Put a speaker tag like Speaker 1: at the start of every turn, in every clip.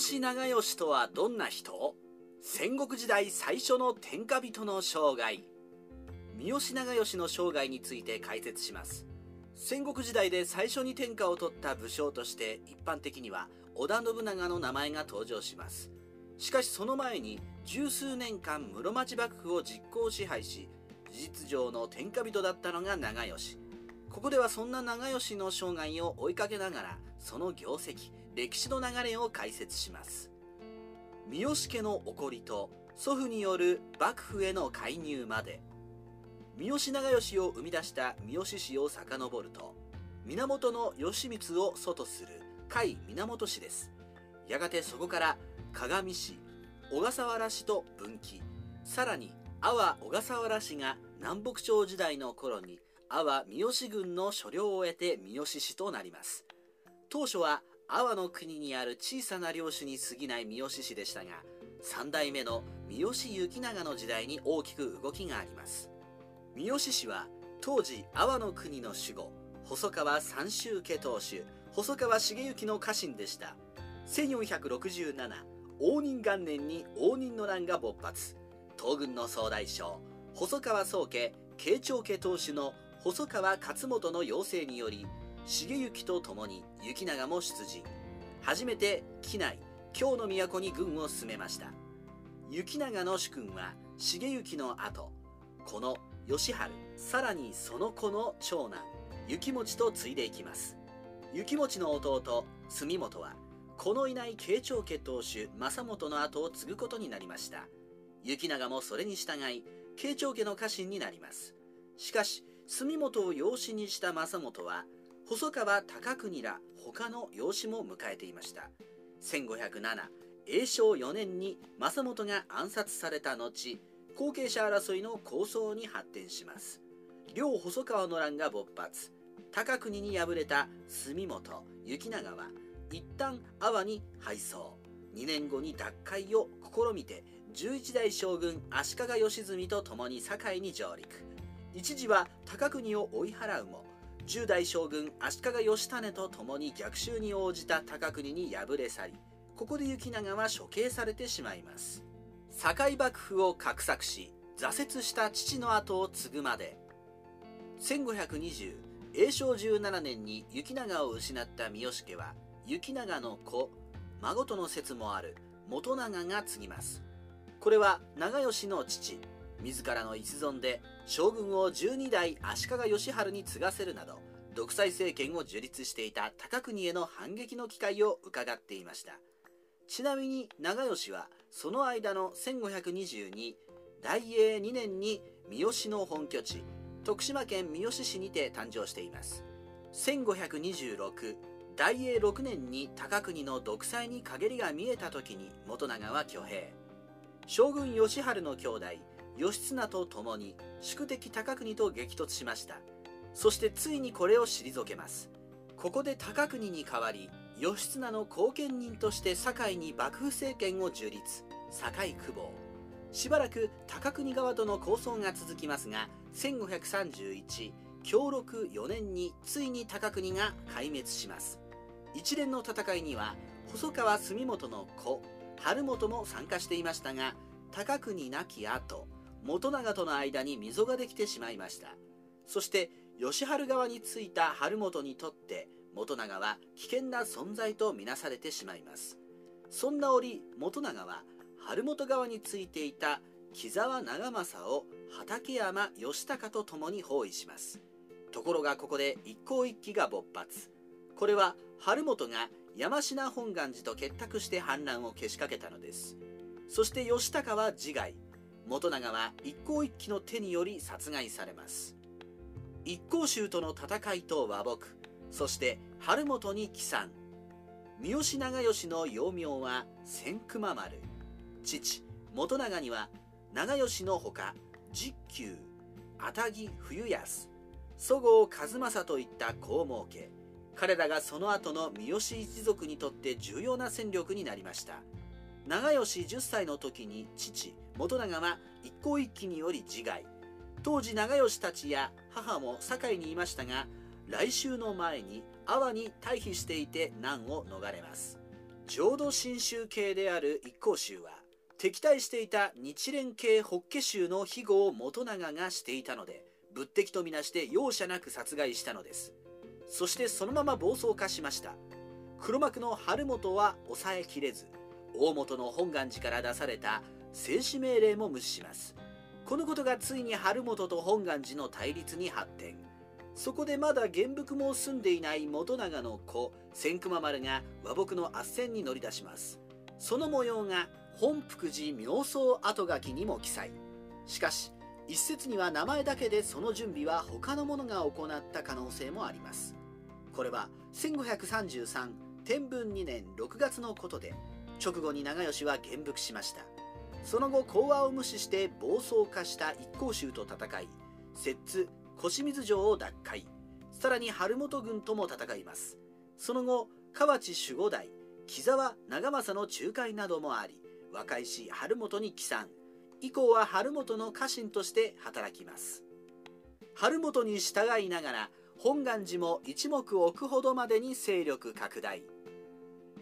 Speaker 1: 吉長吉とはどんな人？戦国時代最初の天下人の生涯。三好長吉の生涯について解説します。戦国時代で最初に天下を取った武将として一般的には織田信長の名前が登場します。しかしその前に十数年間室町幕府を実行支配し事実上の天下人だったのが長吉ここではそんな長吉の生涯を追いかけながらその業績歴史の流れを解説します。三好家の起こりと祖父による幕府への介入まで。三好長吉を生み出した三好氏を遡ると源義満を祖とする甲斐源氏です。やがてそこから鏡氏小笠原氏と分岐。さらに阿波小笠原氏が南北朝時代の頃に阿波三好軍の所領を得て三好氏となります。当初は阿波の国にある小さな領主に過ぎない三好氏でしたが3代目の三好行長の時代に大きく動きがあります。三好氏は当時阿波の国の守護細川三州家当主細川重幸の家臣でした。1467応仁元年に応仁の乱が勃発。東軍の総大将細川宗家慶長家当主の細川勝元の要請により重幸と共に行長も出陣。初めて機内京の都に軍を進めました。行長の主君は重幸の後この義治さらにその子の長男雪持と継いでいきます。雪持の弟住本はこのいない慶長家当主正本の後を継ぐことになりました。行長もそれに従い慶長家の家臣になります。しかし住本を養子にした正本は細川高国ら他の養子も迎えていました。1507永正4年に正本が暗殺された後後継者争いの構想に発展します。両細川の乱が勃発。高国に敗れた住本行長は一旦阿波に敗走。2年後に奪回を試みて11代将軍足利義澄と共に堺に上陸。一時は高国を追い払うも10代将軍足利義胤と共に逆襲に応じた高国に敗れ去りここで行長は処刑されてしまいます。堺幕府を画策し挫折した父の後を継ぐまで。1520永正17年に行長を失った三好家は行長の子孫との説もある元長が継ぎます。これは長吉の父自らの一存で将軍を12代足利義治に継がせるなど独裁政権を樹立していた高国への反撃の機会を伺っていました。ちなみに長吉はその間の1522大永2年に三好の本拠地徳島県三好市にて誕生しています。1526大永6年に高国の独裁に陰りが見えた時に元長は挙兵。将軍義治の兄弟義経と共に宿敵高国と激突しました。そしてついにこれを退けます。ここで高国に代わり義経の後見人として堺に幕府政権を樹立。堺久保。しばらく高国側との抗争が続きますが1531享禄4年についに高国が壊滅します。一連の戦いには細川住元の子春元も参加していましたが高国亡き後元長との間に溝ができてしまいました。そして義治側についた春元にとって元長は危険な存在とみなされてしまいます。そんな折元長は春元側についていた木沢長政を畠山義高と共に包囲します。ところがここで一向一揆が勃発。これは春元が山科本願寺と結託して反乱をけしかけたのです。そして義高は自害。元長は一向一揆の手により殺害されます。一向宗との戦いと和睦そして春元に帰参。三好長慶の幼名は千熊丸。父元長には長慶のほか実久熱木冬安そごう和正といった皇后家。彼らがその後の三好一族にとって重要な戦力になりました。長慶10歳の時に父元長は一向一揆により自害。当時長慶たちや母も堺にいましたが来週の前に阿波に退避していて難を逃れます。浄土真宗系である一向宗は敵対していた日蓮系法華宗の庇護を元長がしていたので仏敵とみなして容赦なく殺害したのです。そしてそのまま暴走化しました。黒幕の春本は抑えきれず大本の本願寺から出された静止命令も無視します。このことがついに春本と本願寺の対立に発展。そこでまだ元服も済んでいない元長の子千曲丸が和睦の斡旋に乗り出します。その模様が本福寺妙相後書きにも記載。しかし一説には名前だけでその準備は他の者が行った可能性もあります。これは1533天文2年6月のことで直後に長吉は元服しました。その後講和を無視して暴走化した一向宗と戦い摂津小水城を奪回さらに春本軍とも戦います。その後河内守護代木沢長政の仲介などもあり和解し春本に帰参。以降は春本の家臣として働きます。春本に従いながら本願寺も一目置くほどまでに勢力拡大。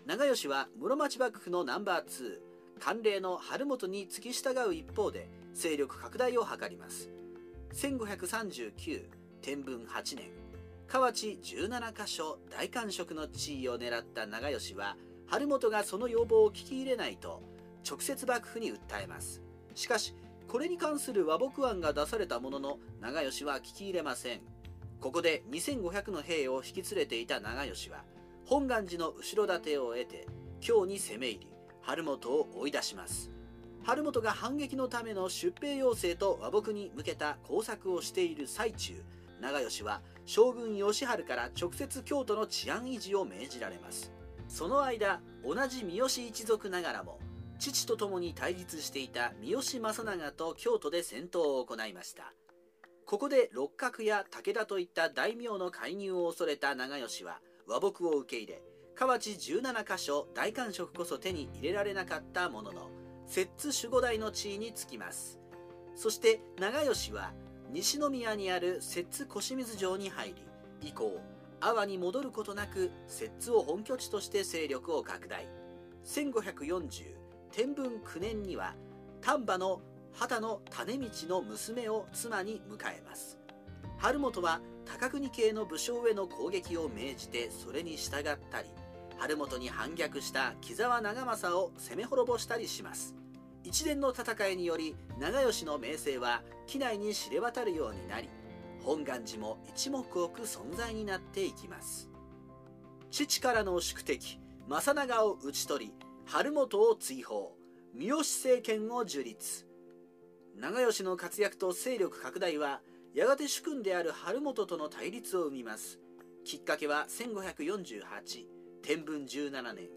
Speaker 1: 長吉は室町幕府のナンバー2慣例の春本に付き従う一方で勢力拡大を図ります。1539天文8年河内17カ所大官職の地位を狙った長吉は春本がその要望を聞き入れないと直接幕府に訴えます。しかしこれに関する和睦案が出されたものの長吉は聞き入れません。ここで2500の兵を引き連れていた長吉は本願寺の後ろ盾を得て京に攻め入り春本を追い出します。春本が反撃のための出兵要請と和睦に向けた工作をしている最中長吉は将軍義治から直接京都の治安維持を命じられます。その間同じ三好一族ながらも父と共に対立していた三好正長と京都で戦闘を行いました。ここで六角や武田といった大名の介入を恐れた長吉は和睦を受け入れ河内17カ所大官職こそ手に入れられなかったものの摂津守護代の地位につきます。そして長吉は西宮にある摂津小清水城に入り以降阿波に戻ることなく摂津を本拠地として勢力を拡大。1540天文9年には丹波の秦の種道の娘を妻に迎えます。春本は高国系の武将への攻撃を命じてそれに従ったり春本に反逆した木沢長政を攻め滅ぼしたりします。一連の戦いにより長吉の名声は機内に知れ渡るようになり本願寺も一目置く存在になっていきます。父からの宿敵正長を討ち取り春本を追放。三好政権を樹立。長吉の活躍と勢力拡大はやがて主君である春本との対立を生みます。きっかけは1548天文17年。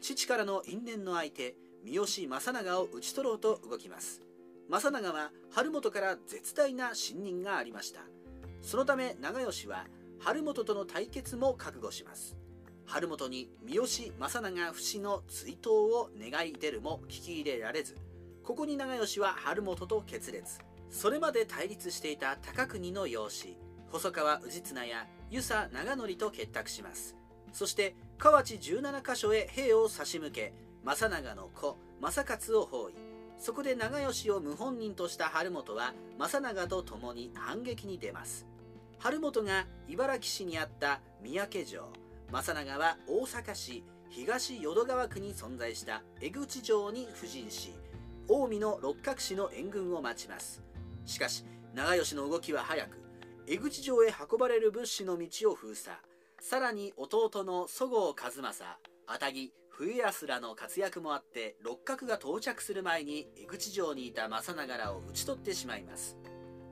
Speaker 1: 父からの因縁の相手三好正長を討ち取ろうと動きます。正長は春本から絶大な信任がありました。そのため長吉は春本との対決も覚悟します。春本に三好正長不死の追悼を願い出るも聞き入れられずここに長吉は春本と決裂。それまで対立していた高国の養子細川氏綱や遊佐長則と結託します。そして河内17カ所へ兵を差し向け正長の子正勝を包囲。そこで長吉を謀反人とした春本は正長と共に反撃に出ます。春本が茨城市にあった三宅城。正長は大阪市東淀川区に存在した江口城に布陣し近江の六角氏の援軍を待ちます。しかし長吉の動きは早く江口城へ運ばれる物資の道を封鎖。さらに弟の十郷和正熱木冬安らの活躍もあって六角が到着する前に江口城にいた正長らを討ち取ってしまいます。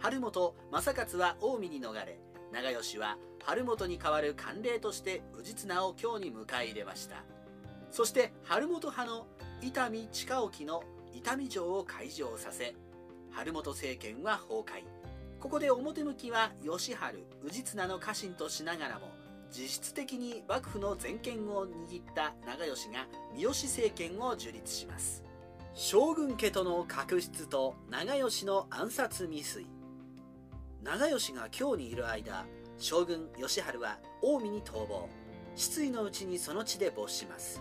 Speaker 1: 春本正勝は近江に逃れ長吉は春本に代わる慣例として氏綱を京に迎え入れました。そして春本派の伊丹近沖の伊丹城を開城させ春本政権は崩壊。ここで表向きは義治氏綱の家臣としながらも実質的に幕府の全権を握った長吉が三好政権を樹立します。将軍家との確執と長吉の暗殺未遂。長吉が京にいる間将軍義治は近江に逃亡。失意のうちにその地で没します。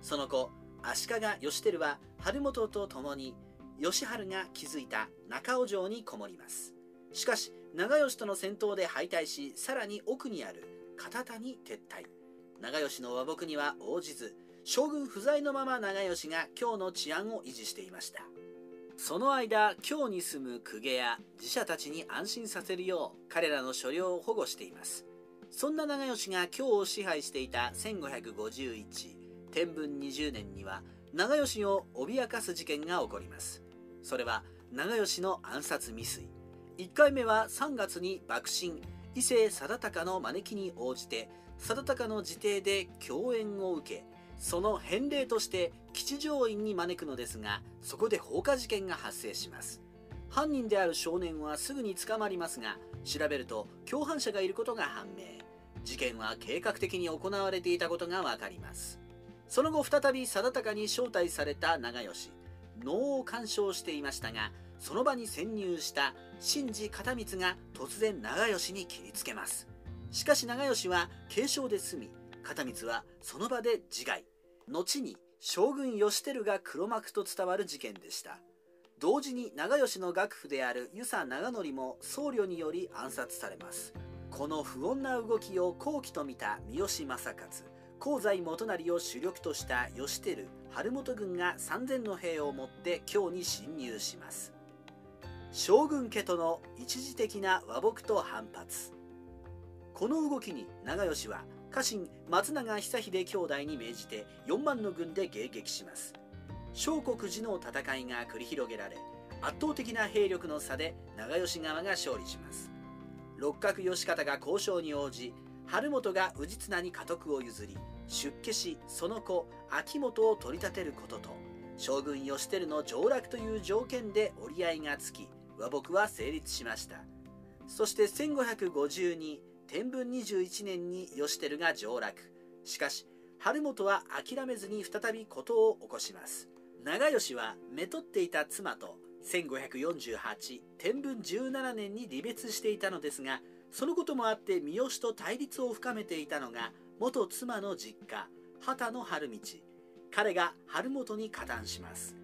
Speaker 1: その後足利義輝は晴元と共に義治が築いた中尾城にこもります。しかし長吉との戦闘で敗退しさらに奥にある片田に撤退。長吉の和睦には応じず将軍不在のまま長吉が京の治安を維持していました。その間京に住む公家や寺社たちに安心させるよう彼らの所領を保護しています。そんな長吉が京を支配していた1551天文20年には長吉を脅かす事件が起こります。それは長吉の暗殺未遂。1回目は3月に幕臣伊勢貞隆の招きに応じて貞隆の自邸で共演を受けその返礼として吉祥院に招くのですがそこで放火事件が発生します。犯人である少年はすぐに捕まりますが調べると共犯者がいることが判明。事件は計画的に行われていたことが分かります。その後再び貞隆に招待された長吉能を鑑賞していましたがその場に潜入した新次片光が突然長吉に切りつけます。しかし長吉は軽傷で済み片光はその場で自害。後に将軍義輝が黒幕と伝わる事件でした。同時に長吉の楽譜である遊佐長則も僧侶により暗殺されます。この不穏な動きを好機と見た三好正勝香西元就を主力とした義輝晴元軍が3000の兵を持って京に侵入します。将軍家との一時的な和睦と反発。この動きに長吉は家臣松永久秀兄弟に命じて4万の軍で迎撃します。小国寺の戦いが繰り広げられ圧倒的な兵力の差で長吉側が勝利します。六角義方が交渉に応じ晴元が氏綱に家督を譲り出家しその子秋元を取り立てることと将軍義輝の上洛という条件で折り合いがつき和睦は成立しました。そして1552天文21年に義輝が上洛。しかし晴元は諦めずに再び事を起こします。長吉はめとっていた妻と1548天文17年に離別していたのですがそのこともあって三好と対立を深めていたのが元妻の実家畑野春道。彼が春元に加担します。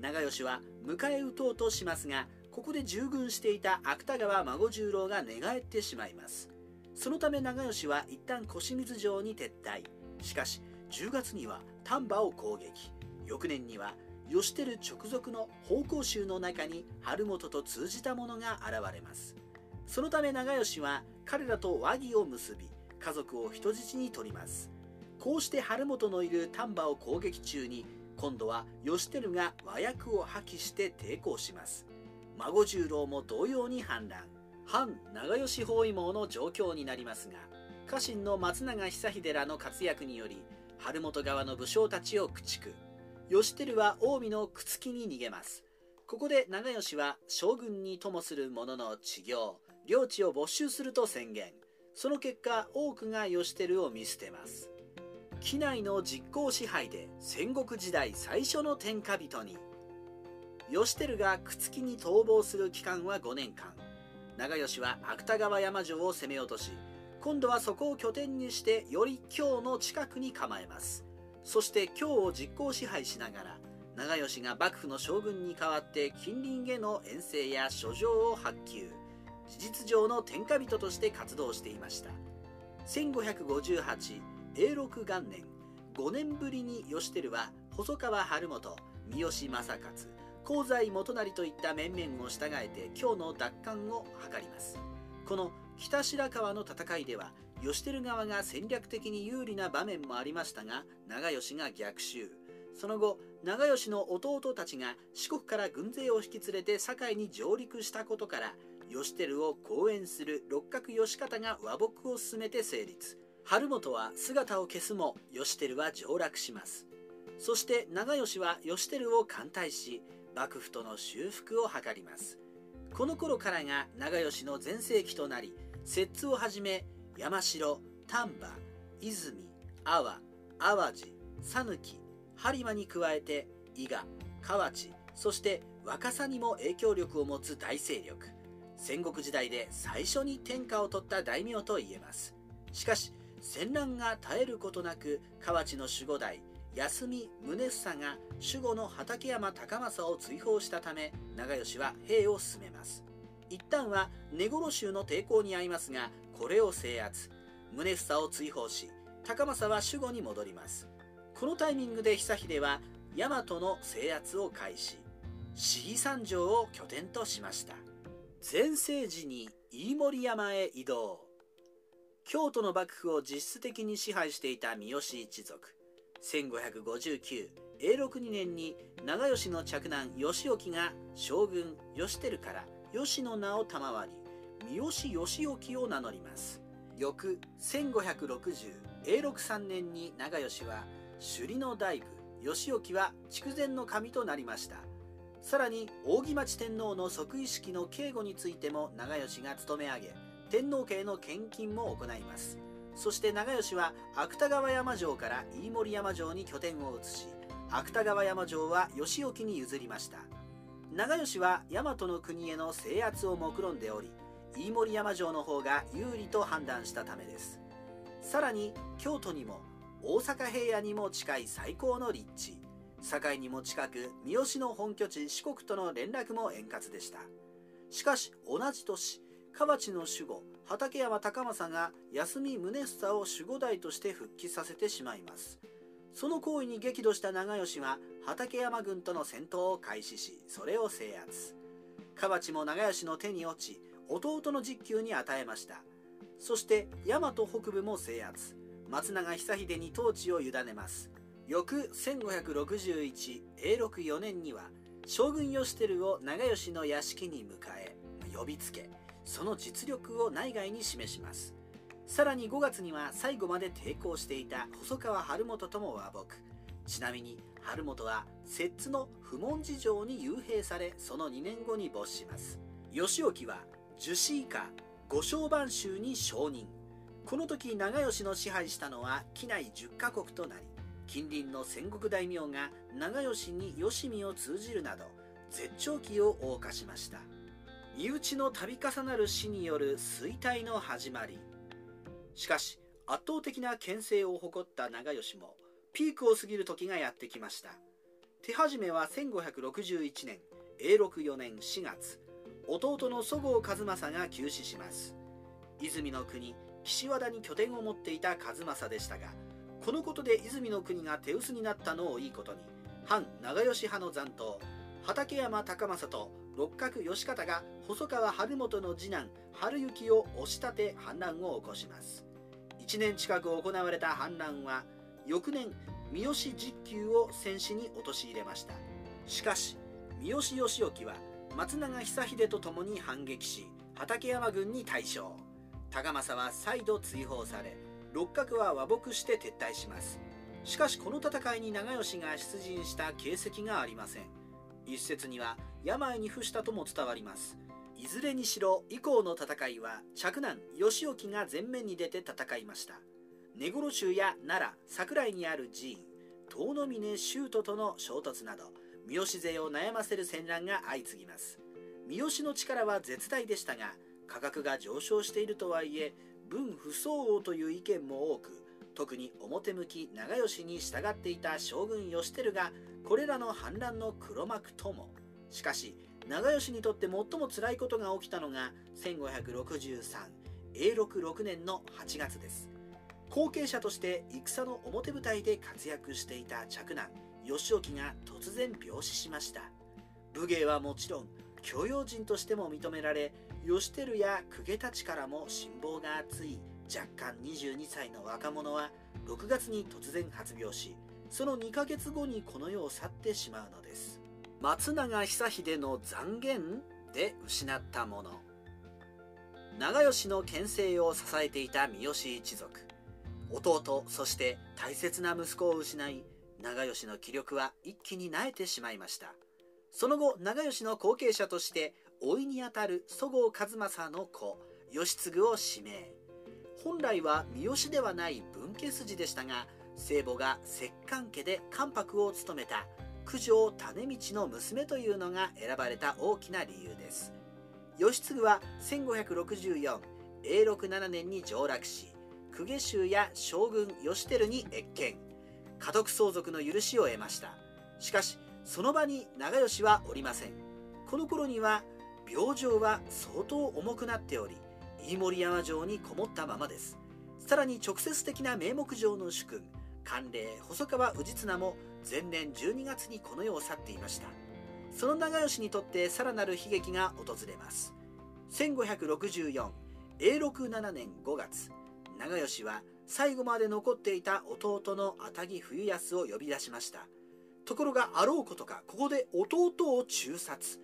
Speaker 1: 長吉は迎え撃とうとしますがここで従軍していた芥川孫十郎が寝返ってしまいます。そのため長吉は一旦小清水城に撤退。しかし10月には丹波を攻撃。翌年には義輝直属の奉公衆の中に春本と通じた者が現れます。そのため長吉は彼らと和議を結び家族を人質に取ります。こうして春本のいる丹波を攻撃中に今度は義輝が和訳を破棄して抵抗します。孫十郎も同様に反乱。反長吉包囲網の状況になりますが家臣の松永久秀らの活躍により春本側の武将たちを駆逐。義輝は近江の朽木に逃げます。ここで長吉は将軍にともする者の治業領地を没収すると宣言。その結果多くが義輝を見捨てます。機内の実効支配で戦国時代最初の天下人に義輝が朽木に逃亡する期間は5年間。長吉は芥川山城を攻め落とし今度はそこを拠点にしてより京の近くに構えます。そして京を実行支配しながら長吉が幕府の将軍に代わって近隣への遠征や書状を発給。事実上の天下人として活動していました。1558永禄元年5年ぶりに義輝は細川晴元三好正勝香西元就といった面々を従えて今日の奪還を図ります。この北白川の戦いでは義輝側が戦略的に有利な場面もありましたが長吉が逆襲。その後長吉の弟たちが四国から軍勢を引き連れて堺に上陸したことから義輝を講演する六角義方が和睦を進めて成立。春本は姿を消すも義輝は上洛します。そして長吉は義輝を歓待し幕府との修復を図ります。この頃からが長吉の全盛期となり摂津をはじめ山城丹波泉阿波淡路讃岐播磨に加えて伊賀河内そして若狭にも影響力を持つ大勢力。戦国時代で最初に天下を取った大名と言えます。しかし戦乱が絶えることなく河内の守護代休み宗房が守護の畠山高政を追放したため長吉は兵を進めます。一旦は根来衆の抵抗に遭いますがこれを制圧。宗房を追放し高政は守護に戻ります。このタイミングで久秀は大和の制圧を開始。市議三条を拠点としました。全盛時に飯盛山へ移動。京都の幕府を実質的に支配していた三好一族。1559永禄2年に長吉の嫡男義興が将軍義輝から吉の名を賜り三好義興を名乗ります。翌1560永禄3年に長吉は首里の大部義興は筑前の神となりました。さらに扇町天皇の即位式の警護についても長吉が務め上げ天皇家への献金も行います。そして長吉は芥川山城から飯盛山城に拠点を移し芥川山城は義興に譲りました。長吉は大和の国への制圧を目論んでおり飯盛山城の方が有利と判断したためです。さらに京都にも大阪平野にも近い最高の立地。堺にも近く三好の本拠地四国との連絡も円滑でした。しかし同じ年河内の守護畠山高政が休み宗房を守護代として復帰させてしまいます。その行為に激怒した長吉は畠山軍との戦闘を開始しそれを制圧。河内も長吉の手に落ち弟の実給に与えました。そして大和北部も制圧。松永久秀に統治を委ねます。翌1561永禄4年には将軍義輝を長吉の屋敷に迎え呼びつけ。その実力を内外に示します。さらに5月には最後まで抵抗していた細川晴元とも和睦。ちなみに晴元は摂津の不問事情に幽閉されその2年後に没します。義興は樹脂以下五小番衆に承認。この時長吉の支配したのは畿内10カ国となり近隣の戦国大名が長吉に吉見を通じるなど絶頂期を謳歌しました。身内の度重なる死による衰退の始まり。しかし圧倒的な牽制を誇った長吉もピークを過ぎる時がやってきました。手始めは1561年永禄4年4月。弟の十郷和正が急死します。泉の国岸和田に拠点を持っていた和正でしたがこのことで泉の国が手薄になったのをいいことに。反長吉派の残党畠山高政と六角義方が細川晴元の次男晴行を押し立て反乱を起こします。1年近く行われた反乱は翌年三好実給を戦死に陥れました。しかし三好義興は松永久秀と共に反撃し畠山軍に大勝。高政は再度追放され六角は和睦して撤退します。しかしこの戦いに長吉が出陣した形跡がありません。一説には病に伏したとも伝わります。いずれにしろ以降の戦いは嫡男義興が前面に出て戦いました。根来衆や奈良桜井にある寺院遠野峰修斗との衝突など三好勢を悩ませる戦乱が相次ぎます。三好の力は絶大でしたが価格が上昇しているとはいえ分不相応という意見も多く特に表向き長吉に従っていた将軍義輝がこれらの反乱の黒幕とも。しかし長吉にとって最も辛いことが起きたのが1563永禄6年の8月です。後継者として戦の表舞台で活躍していた嫡男義興が突然病死しました。武芸はもちろん教養人としても認められ義輝や公家たちからも辛抱が厚い若干22歳の若者は6月に突然発病しその2ヶ月後にこの世を去ってしまうのです。松永久秀の残言で失ったもの。長吉の牽制を支えていた三好一族。弟そして大切な息子を失い長吉の気力は一気に萎えてしまいました。その後長吉の後継者として甥にあたる十郷和正の子義継を指名。本来は三好ではない分家筋でしたが聖母が摂関家で関白を務めた九条種道の娘というのが選ばれた大きな理由です。義継は1564永禄7年に上洛し公家衆や将軍義輝に謁見。家督相続の許しを得ました。しかしその場に長吉はおりません。この頃には病状は相当重くなっており飯盛山城にこもったままです。さらに直接的な名目上の主君官令細川氏綱も前年12月にこの世を去っていました。その長吉にとってさらなる悲劇が訪れます。1564永禄7年5月長吉は最後まで残っていた弟の熱木冬康を呼び出しました。ところがあろうことかここで弟を中殺。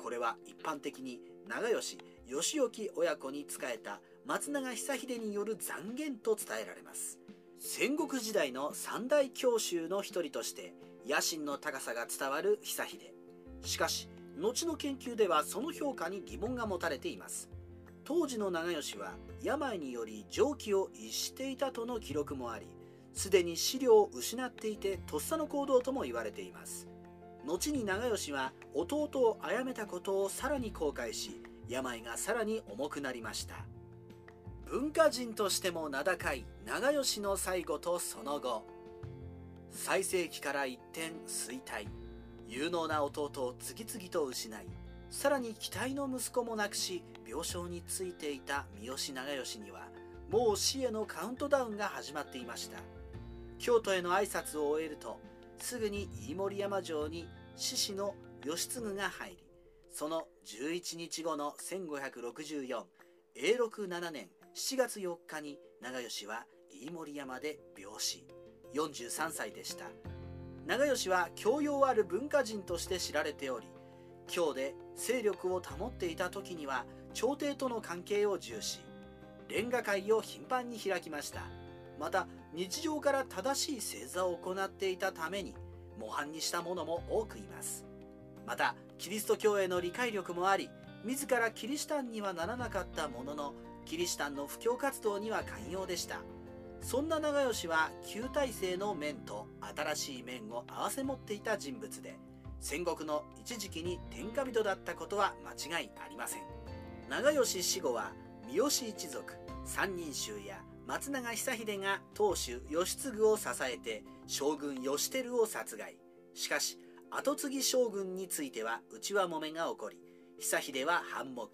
Speaker 1: これは一般的に長吉義興親子に仕えた松永久秀による残言と伝えられます。戦国時代の三大教習の一人として野心の高さが伝わる久秀。しかし後の研究ではその評価に疑問が持たれています。当時の長吉は病により常気を逸していたとの記録もありすでに資料を失っていてとっさの行動とも言われています。後に長吉は弟を殺めたことをさらに後悔し病がさらに重くなりました。文化人としても名高い長吉の最後とその後。最盛期から一転衰退。有能な弟を次々と失いさらに期待の息子も亡くし病床についていた三好長慶にはもう死へのカウントダウンが始まっていました。京都への挨拶を終えるとすぐに飯盛山城に獅子の義継が入りその11日後の1564永禄7年7月4日に長吉は飯盛山で病死。43歳でした。長吉は教養ある文化人として知られており京で勢力を保っていた時には朝廷との関係を重視。連歌会を頻繁に開きました。また日常から正しい正座を行っていたために模範にした者も多くいます。またキリスト教への理解力もあり自らキリシタンにはならなかったもののキリシタンの布教活動には寛容でした。そんな長吉は旧体制の面と新しい面を併せ持っていた人物で戦国の一時期に天下人だったことは間違いありません。長吉死後は三好一族三人衆や松永久秀が当主義継を支えて将軍義輝を殺害。しかし跡継ぎ将軍については内輪もめが起こり久秀は反目。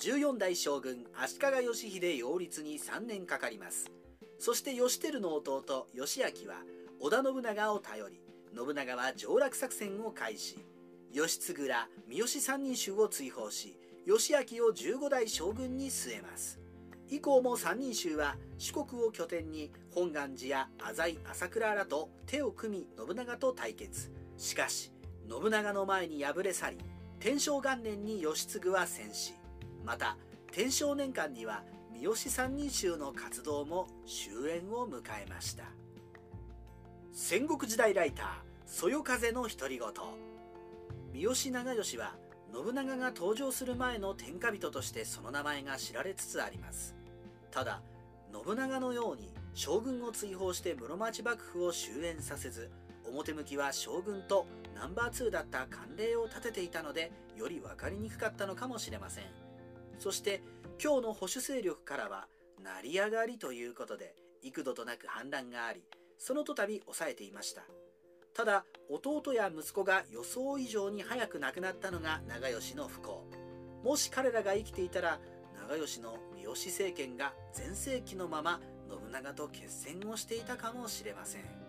Speaker 1: 14代将軍足利義秀擁立に3年かかります。そして義輝の弟義明は織田信長を頼り信長は上洛作戦を開始。義継ら三好三人衆を追放し義明を15代将軍に据えます。以降も三人衆は四国を拠点に本願寺や浅井朝倉らと手を組み信長と対決。しかし信長の前に敗れ去り天正元年に義継は戦死。また天正年間には三好三人衆の活動も終焉を迎えました。戦国時代ライターそよ風の独り言。三好長慶は信長が登場する前の天下人としてその名前が知られつつあります。ただ信長のように将軍を追放して室町幕府を終焉させず表向きは将軍とナンバー2だった慣例を立てていたのでより分かりにくかったのかもしれません。そして今日の保守勢力からは成り上がりということで幾度となく反乱がありそのとたび抑えていました。ただ弟や息子が予想以上に早く亡くなったのが長吉の不幸。もし彼らが生きていたら長吉の三好政権が全盛期のまま信長と決戦をしていたかもしれません。